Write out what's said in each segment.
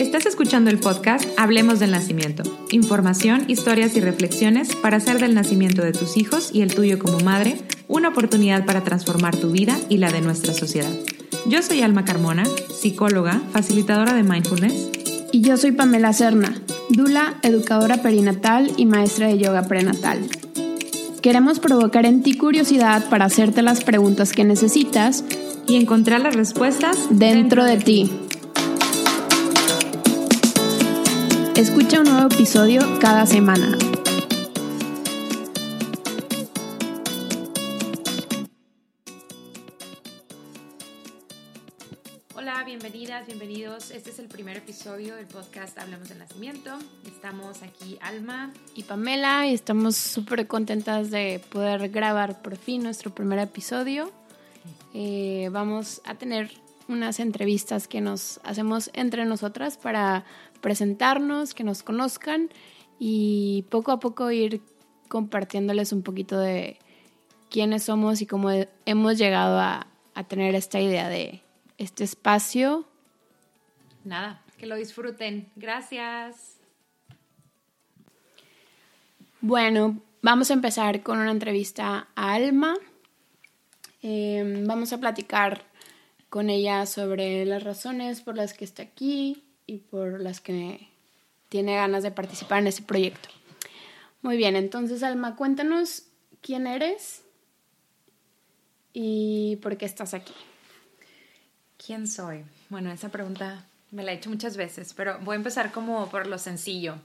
Estás escuchando el podcast Hablemos del Nacimiento. Información, historias y reflexiones para hacer del nacimiento de tus hijos y el tuyo como madre una oportunidad para transformar tu vida y la de nuestra sociedad. Yo soy Alma Carmona, psicóloga, facilitadora de mindfulness. Y yo soy Pamela Serna, dula, educadora perinatal y maestra de yoga prenatal. Queremos provocar en ti curiosidad para hacerte las preguntas que necesitas y encontrar las respuestas dentro, de ti. Escucha un nuevo episodio cada semana. Hola, bienvenidas, bienvenidos. Este es el primer episodio del podcast Hablemos del Nacimiento. Estamos aquí Alma y Pamela y estamos súper contentas de poder grabar por fin nuestro primer episodio. Eh, vamos a tener unas entrevistas que nos hacemos entre nosotras para presentarnos, que nos conozcan y poco a poco ir compartiéndoles un poquito de quiénes somos y cómo hemos llegado a, tener esta idea de este espacio. Nada, que lo disfruten. Gracias. Bueno, vamos a empezar con una entrevista a Alma. Em, vamos a platicar con ella sobre las razones por las que está aquí, y por las que tiene ganas de participar en ese proyecto. Muy bien, entonces Alma, cuéntanos quién eres y por qué estás aquí. ¿Quién soy? Bueno, esa pregunta me la he hecho muchas veces, pero voy a empezar como por lo sencillo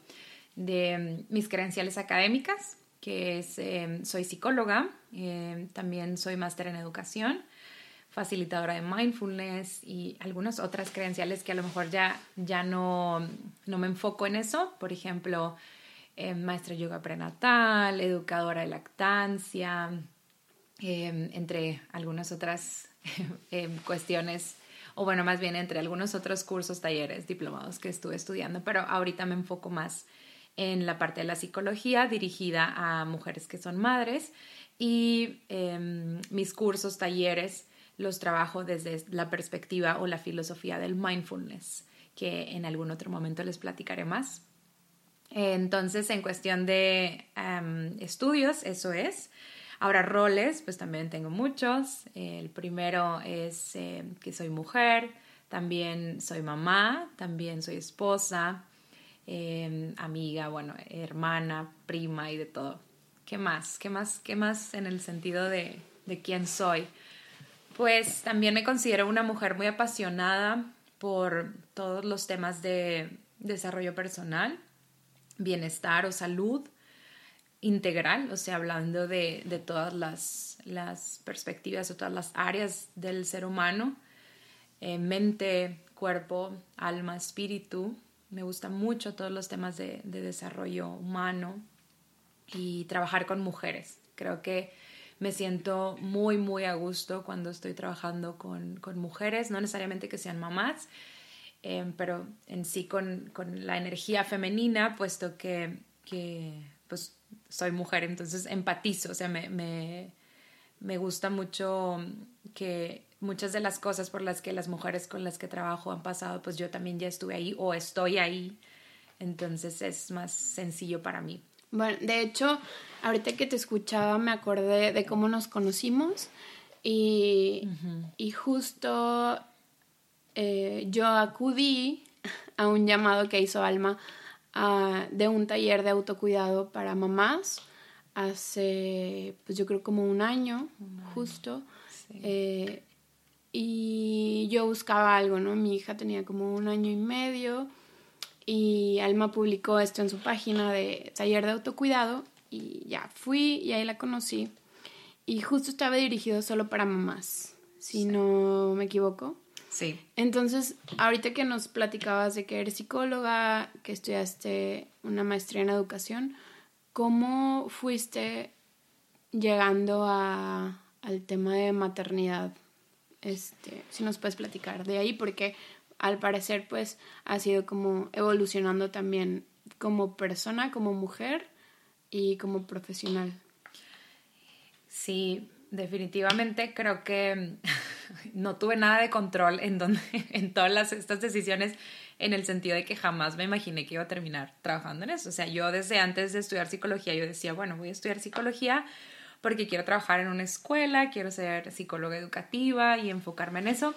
de mm, mis credenciales académicas, que es, em, soy psicóloga, em, también soy máster en educación facilitadora de mindfulness y algunas otras credenciales que a lo mejor ya, ya no, no me enfoco en eso. Por ejemplo, eh, maestra yoga prenatal, educadora de lactancia, em, entre algunas otras em, cuestiones, o bueno, más bien entre algunos otros cursos, talleres, diplomados que estuve estudiando, pero ahorita me enfoco más en la parte de la psicología dirigida a mujeres que son madres y em, mis cursos, talleres, los trabajo desde la perspectiva o la filosofía del mindfulness, que en algún otro momento les platicaré más. Entonces, en cuestión de estudios, eso es. Ahora, roles, pues también tengo muchos. El primero es eh, que soy mujer, también soy mamá, también soy esposa, em, amiga, bueno, hermana, prima y de todo. ¿Qué más? ¿Qué más? ¿Qué más en el sentido de, de quién soy? Pues también me considero una mujer muy apasionada por todos los temas de desarrollo personal, bienestar o salud integral, o sea, hablando de, todas las, perspectivas o todas las áreas del ser humano, eh, mente, cuerpo, alma, espíritu. Me gustan mucho todos los temas de desarrollo humano y trabajar con mujeres. Creo que me siento muy, muy a gusto cuando estoy trabajando con, mujeres, no necesariamente que sean mamás, eh, pero en sí con, la energía femenina, puesto que, pues, soy mujer, entonces empatizo, o sea, me, me, gusta mucho que muchas de las cosas por las que las mujeres con las que trabajo han pasado, pues yo también ya estuve ahí o estoy ahí, entonces es más sencillo para mí. Bueno, de hecho, ahorita que te escuchaba me acordé de cómo nos conocimos y, justo eh, yo acudí a un llamado que hizo Alma de un taller de autocuidado para mamás hace, pues yo creo como un año, justo. Eh, y yo buscaba algo, ¿no? Mi hija tenía como un año y medio y Alma publicó esto en su página de taller de autocuidado y ya fui y ahí la conocí. Y justo estaba dirigido solo para mamás, si no me equivoco. Sí. Entonces, ahorita que nos platicabas de que eres psicóloga, que estudiaste una maestría en educación, ¿cómo fuiste llegando a, al tema de maternidad? Este, si nos puedes platicar de ahí, porque al parecer pues ha sido como evolucionando también como persona, como mujer y como profesional. Sí, definitivamente creo que no tuve nada de control en, donde, en todas estas decisiones en el sentido de que jamás me imaginé que iba a terminar trabajando en eso. O sea, yo desde antes de estudiar psicología, yo decía, bueno, voy a estudiar psicología porque quiero trabajar en una escuela, quiero ser psicóloga educativa y enfocarme en eso.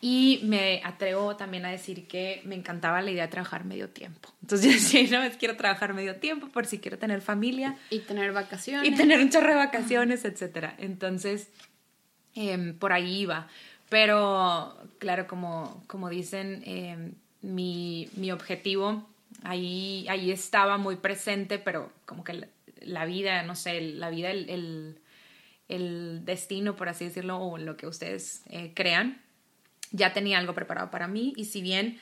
Y me atrevo también a decir que me encantaba la idea de trabajar medio tiempo. Entonces yo decía, no, quiero trabajar medio tiempo por si quiero tener familia. Y tener vacaciones. Y tener un chorro de vacaciones, etc. Entonces, em, por ahí iba. Pero, claro, como, como dicen, em, mi, mi, objetivo ahí, ahí estaba muy presente, pero como que la, vida, no sé, la vida, el, el, el, destino, por así decirlo, o lo que ustedes eh, crean, ya tenía algo preparado para mí y si bien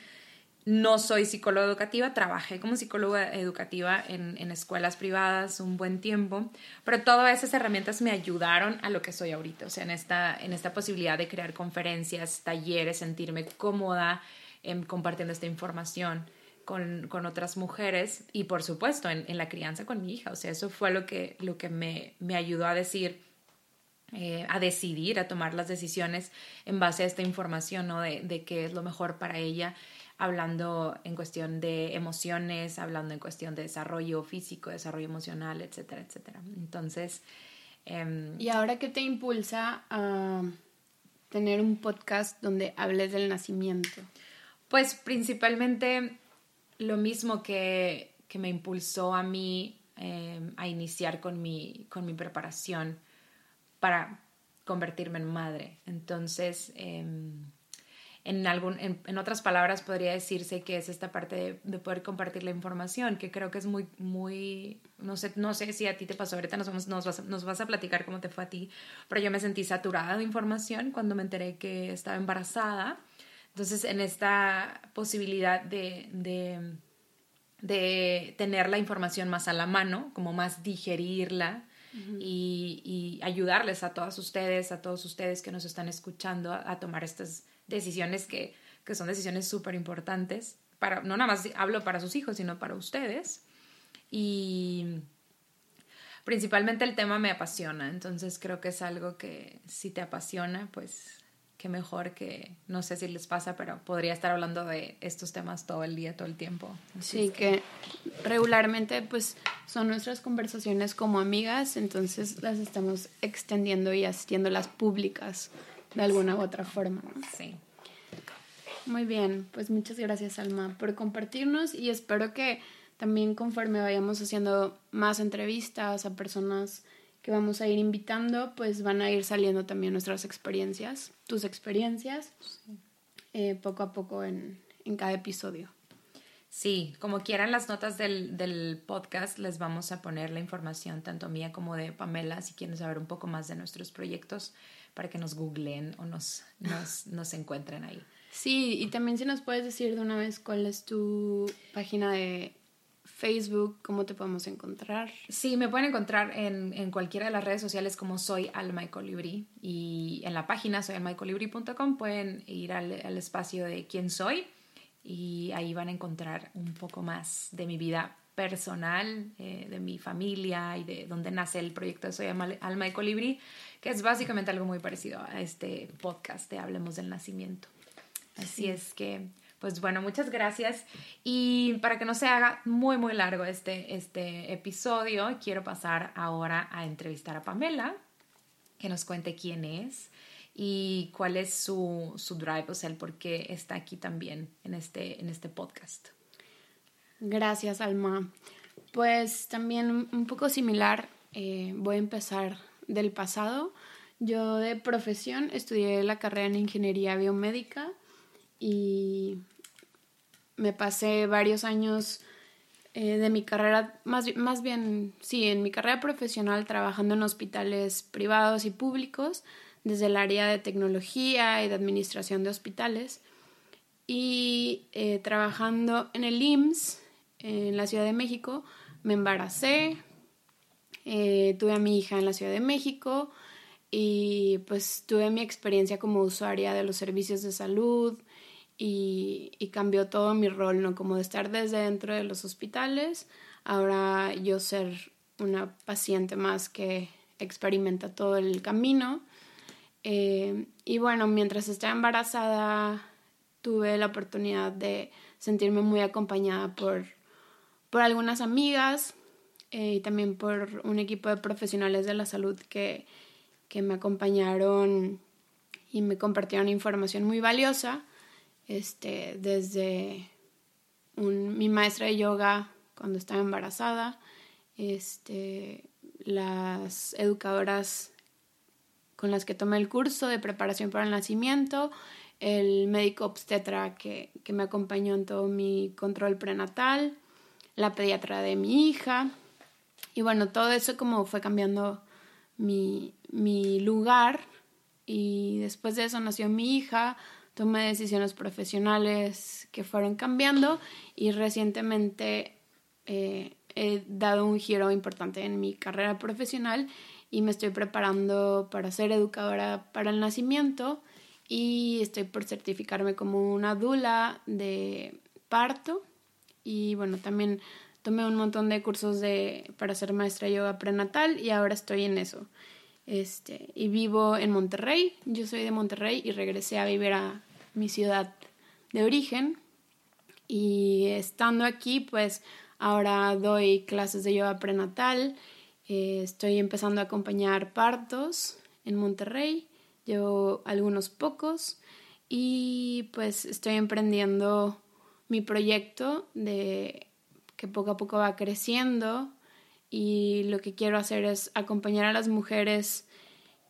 no soy psicóloga educativa, trabajé como psicóloga educativa en, en, escuelas privadas un buen tiempo, pero todas esas herramientas me ayudaron a lo que soy ahorita, o sea, en esta, en esta posibilidad de crear conferencias, talleres, sentirme cómoda em, compartiendo esta información con, con, otras mujeres y por supuesto en, en, la crianza con mi hija, o sea, eso fue lo que, lo que me, me ayudó a decir, eh, a decidir, a tomar las decisiones en base a esta información, ¿no? De, de qué es lo mejor para ella, hablando en cuestión de emociones, hablando en cuestión de desarrollo físico, desarrollo emocional, etcétera, etcétera. Entonces... Em, ¿Y ahora qué te impulsa a tener un podcast donde hables del nacimiento? Pues principalmente lo mismo que, que me impulsó a mí em, a iniciar con mi, con mi preparación para convertirme en madre. Entonces, em, en, algún, en, otras palabras, podría decirse que es esta parte de, poder compartir la información, que creo que es muy, muy, no sé, no sé si a ti te pasó, ahorita nos, vamos, nos, vas, nos vas a platicar cómo te fue a ti, pero yo me sentí saturada de información cuando me enteré que estaba embarazada. Entonces, en esta posibilidad de, de, de tener la información más a la mano, como más digerirla, y, ayudarles a todas ustedes, a todos ustedes que nos están escuchando a, tomar estas decisiones que, que son decisiones súper importantes. Para, no nada más hablo para sus hijos, sino para ustedes. Y principalmente el tema me apasiona, entonces creo que es algo que si te apasiona, pues qué mejor que, no sé si les pasa, pero podría estar hablando de estos temas todo el día, todo el tiempo. sí, que... regularmente pues son nuestras conversaciones como amigas, entonces las estamos extendiendo y haciéndolas públicas de alguna u otra forma. Sí. Muy bien, pues muchas gracias Alma por compartirnos y espero que también conforme vayamos haciendo más entrevistas a personas que vamos a ir invitando, pues van a ir saliendo también nuestras experiencias, tus experiencias, eh, poco a poco en, en, cada episodio. Sí, como quieran las notas del, del, podcast, les vamos a poner la información tanto mía como de Pamela, si quieren saber un poco más de nuestros proyectos, para que nos googleen o nos, nos, nos encuentren ahí. Sí, y también si nos puedes decir de una vez cuál es tu página de Facebook, ¿cómo te podemos encontrar? Sí, me pueden encontrar en, en cualquiera de las redes sociales como soy Alma y Colibrí y en la página soyalmaicolibri.com pueden ir al, al, espacio de quién soy y ahí van a encontrar un poco más de mi vida personal, eh, de mi familia y de dónde nace el proyecto de Soy Alma y Colibrí, que es básicamente algo muy parecido a este podcast de Hablemos del Nacimiento. Así es que pues bueno, muchas gracias. Y para que no se haga muy, muy largo este, este episodio, quiero pasar ahora a entrevistar a Pamela, que nos cuente quién es y cuál es su, su drive, o sea, el por qué está aquí también en este, en este podcast. Gracias, Alma. Pues también un poco similar, eh, voy a empezar del pasado. Yo de profesión estudié la carrera en ingeniería biomédica y me pasé varios años eh, de mi carrera, más, más bien, sí, en mi carrera profesional trabajando en hospitales privados y públicos, desde el área de tecnología y de administración de hospitales, y eh, trabajando en el IMSS, en la Ciudad de México, me embaracé, eh, tuve a mi hija en la Ciudad de México y pues tuve mi experiencia como usuaria de los servicios de salud, y, cambió todo mi rol, ¿no? Como de estar desde dentro de los hospitales, ahora yo ser una paciente más que experimenta todo el camino. Eh, y bueno, mientras estaba embarazada tuve la oportunidad de sentirme muy acompañada por, por algunas amigas eh, y también por un equipo de profesionales de la salud que, que me acompañaron y me compartieron información muy valiosa, este, desde mi maestra de yoga cuando estaba embarazada, este, las educadoras con las que tomé el curso de preparación para el nacimiento, el médico obstetra que, que me acompañó en todo mi control prenatal, la pediatra de mi hija. Y bueno, todo eso como fue cambiando mi, mi lugar. Y después de eso nació mi hija, tomé decisiones profesionales que fueron cambiando y recientemente eh, he dado un giro importante en mi carrera profesional y me estoy preparando para ser educadora para el nacimiento y estoy por certificarme como una dula de parto y bueno, también tomé un montón de cursos de, para ser maestra de yoga prenatal y ahora estoy en eso. Este, y vivo en Monterrey, yo soy de Monterrey y regresé a vivir a mi ciudad de origen. Y estando aquí pues ahora doy clases de yoga prenatal, eh, estoy empezando a acompañar partos en Monterrey. Llevo algunos pocos. Y pues estoy emprendiendo mi proyecto de que poco a poco va creciendo. Y lo que quiero hacer es acompañar a las mujeres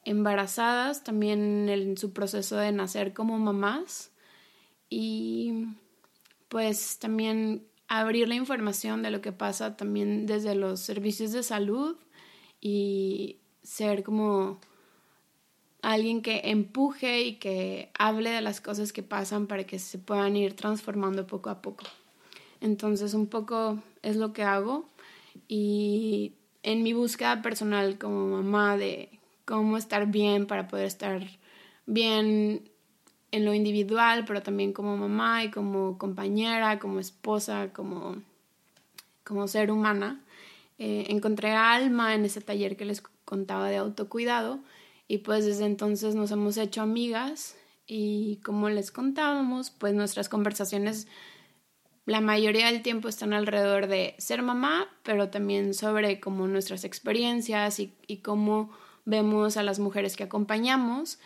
embarazadas también en su proceso de nacer como mamás y pues también abrir la información de lo que pasa también desde los servicios de salud y ser como alguien que empuje y que hable de las cosas que pasan para que se puedan ir transformando poco a poco. Entonces un poco es lo que hago y en mi búsqueda personal como mamá de cómo estar bien para poder estar bien en lo individual, pero también como mamá y como compañera, como esposa, como, como ser humana. Eh, encontré Alma en ese taller que les contaba de autocuidado y pues desde entonces nos hemos hecho amigas y como les contábamos, pues nuestras conversaciones la mayoría del tiempo están alrededor de ser mamá, pero también sobre como nuestras experiencias y, y cómo vemos a las mujeres que acompañamos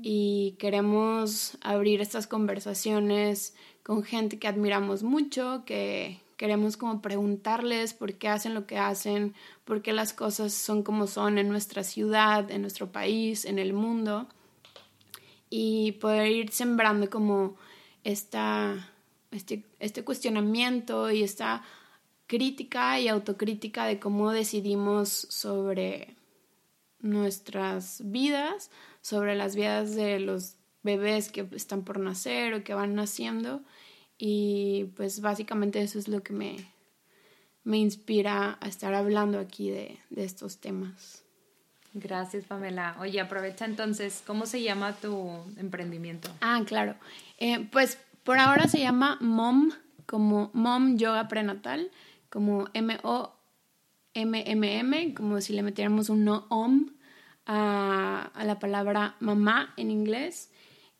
y queremos abrir estas conversaciones con gente que admiramos mucho, que, Queremos como preguntarles por qué hacen lo que hacen, por qué las cosas son como son en nuestra ciudad, en nuestro país, en el mundo. Y poder ir sembrando como esta, este, este cuestionamiento y esta crítica y autocrítica de cómo decidimos sobre nuestras vidas, sobre las vidas de los bebés que están por nacer o que van naciendo y pues básicamente eso es lo que me, me inspira a estar hablando aquí de, de estos temas. Gracias, Pamela. Oye, aprovecha entonces, ¿cómo se llama tu emprendimiento? Ah, claro. Eh, pues por ahora se llama MOM, como Mom Yoga Prenatal, como M-O-M-M-M, como si le metiéramos un no om a, a la palabra mamá en inglés.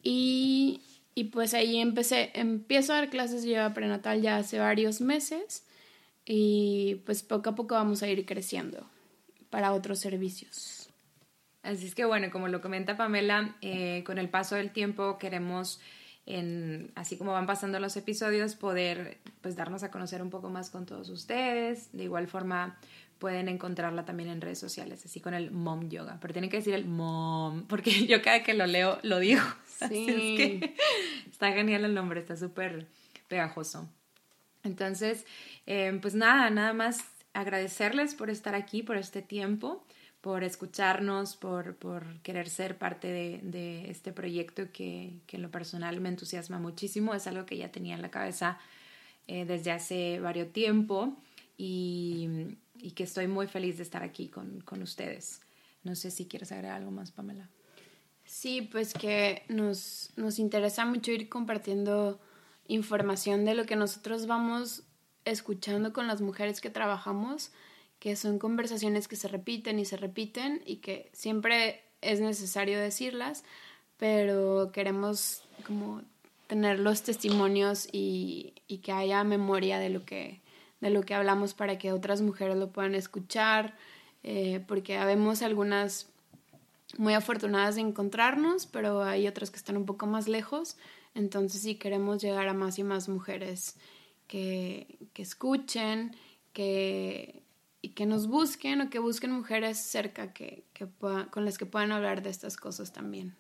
Y y pues ahí empecé, empiezo a dar clases de yoga prenatal ya hace varios meses y pues poco a poco vamos a ir creciendo para otros servicios. Así es que bueno, como lo comenta Pamela, eh, con el paso del tiempo queremos, en, así como van pasando los episodios, poder pues darnos a conocer un poco más con todos ustedes. De igual forma, pueden encontrarla también en redes sociales, así con el mom yoga. Pero tienen que decir el mom, porque yo cada que lo leo lo digo. Sí. Así que está genial el nombre, está súper pegajoso. Entonces, em, pues nada, nada más agradecerles por estar aquí, por este tiempo, por escucharnos, por, por querer ser parte de, de este proyecto que, que, en lo personal me entusiasma muchísimo. Es algo que ya tenía en la cabeza eh, desde hace varios tiempo y, y que estoy muy feliz de estar aquí con, con ustedes. No sé si quieres agregar algo más, Pamela. Sí, pues que nos, nos interesa mucho ir compartiendo información de lo que nosotros vamos escuchando con las mujeres que trabajamos, que son conversaciones que se repiten y se repiten y que siempre es necesario decirlas, pero queremos como tener los testimonios y, que haya memoria de lo que, de lo que hablamos para que otras mujeres lo puedan escuchar, eh, porque habemos algunas muy afortunadas de encontrarnos, pero hay otras que están un poco más lejos, entonces sí queremos llegar a más y más mujeres que, que escuchen, que, y que nos busquen o que busquen mujeres cerca que, que con las que puedan hablar de estas cosas también.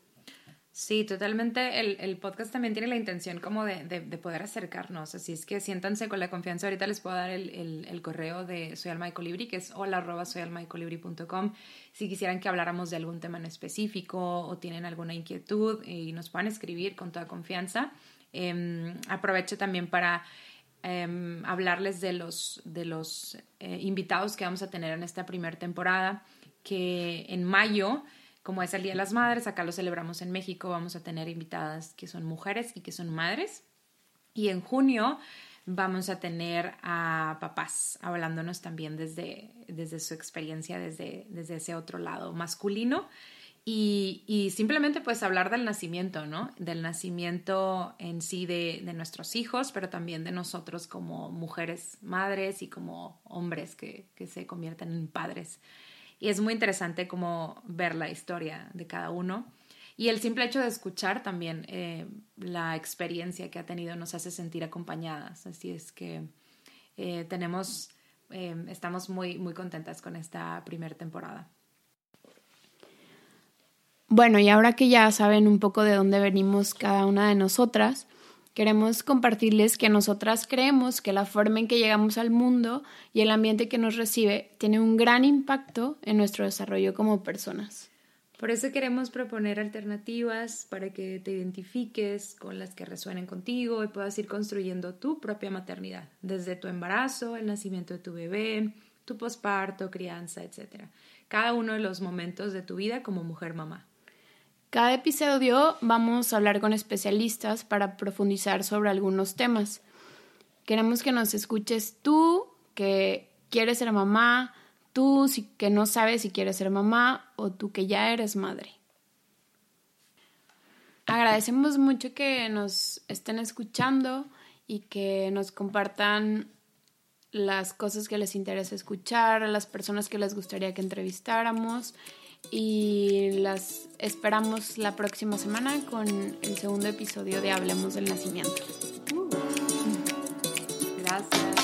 Sí, totalmente. El, el, podcast también tiene la intención como de, de, poder acercarnos. Así es que siéntanse con la confianza. Ahorita les puedo dar el, el, correo de Soy Alma Colibri, que es hola arroba soyalmaicolibri.com. Si quisieran que habláramos de algún tema en específico o tienen alguna inquietud y nos puedan escribir con toda confianza. Eh, aprovecho también para Em, hablarles de los, de los eh, invitados que vamos a tener en esta primera temporada, que en mayo, como es el Día de las Madres, acá lo celebramos en México, vamos a tener invitadas que son mujeres y que son madres. Y en junio vamos a tener a papás hablándonos también desde, desde su experiencia, desde, desde ese otro lado masculino. Y, simplemente pues hablar del nacimiento, ¿no? Del nacimiento en sí de, nuestros hijos, pero también de nosotros como mujeres madres y como hombres que, se convierten en padres. Y es muy interesante como ver la historia de cada uno. Y el simple hecho de escuchar también eh, la experiencia que ha tenido nos hace sentir acompañadas. Así es que eh, tenemos, eh, estamos muy, muy contentas con esta primera temporada. Bueno, y ahora que ya saben un poco de dónde venimos cada una de nosotras, queremos compartirles que nosotras creemos que la forma en que llegamos al mundo y el ambiente que nos recibe tiene un gran impacto en nuestro desarrollo como personas. Por eso queremos proponer alternativas para que te identifiques con las que resuenen contigo y puedas ir construyendo tu propia maternidad, desde tu embarazo, el nacimiento de tu bebé, tu posparto, crianza, etc. Cada uno de los momentos de tu vida como mujer mamá. Cada episodio vamos a hablar con especialistas para profundizar sobre algunos temas. Queremos que nos escuches tú, que quieres ser mamá, tú que no sabes si quieres ser mamá o tú que ya eres madre. Agradecemos mucho que nos estén escuchando y que nos compartan las cosas que les interesa escuchar, las personas que les gustaría que entrevistáramos y las esperamos la próxima semana con el segundo episodio de Hablemos del Nacimiento. Uh. Gracias.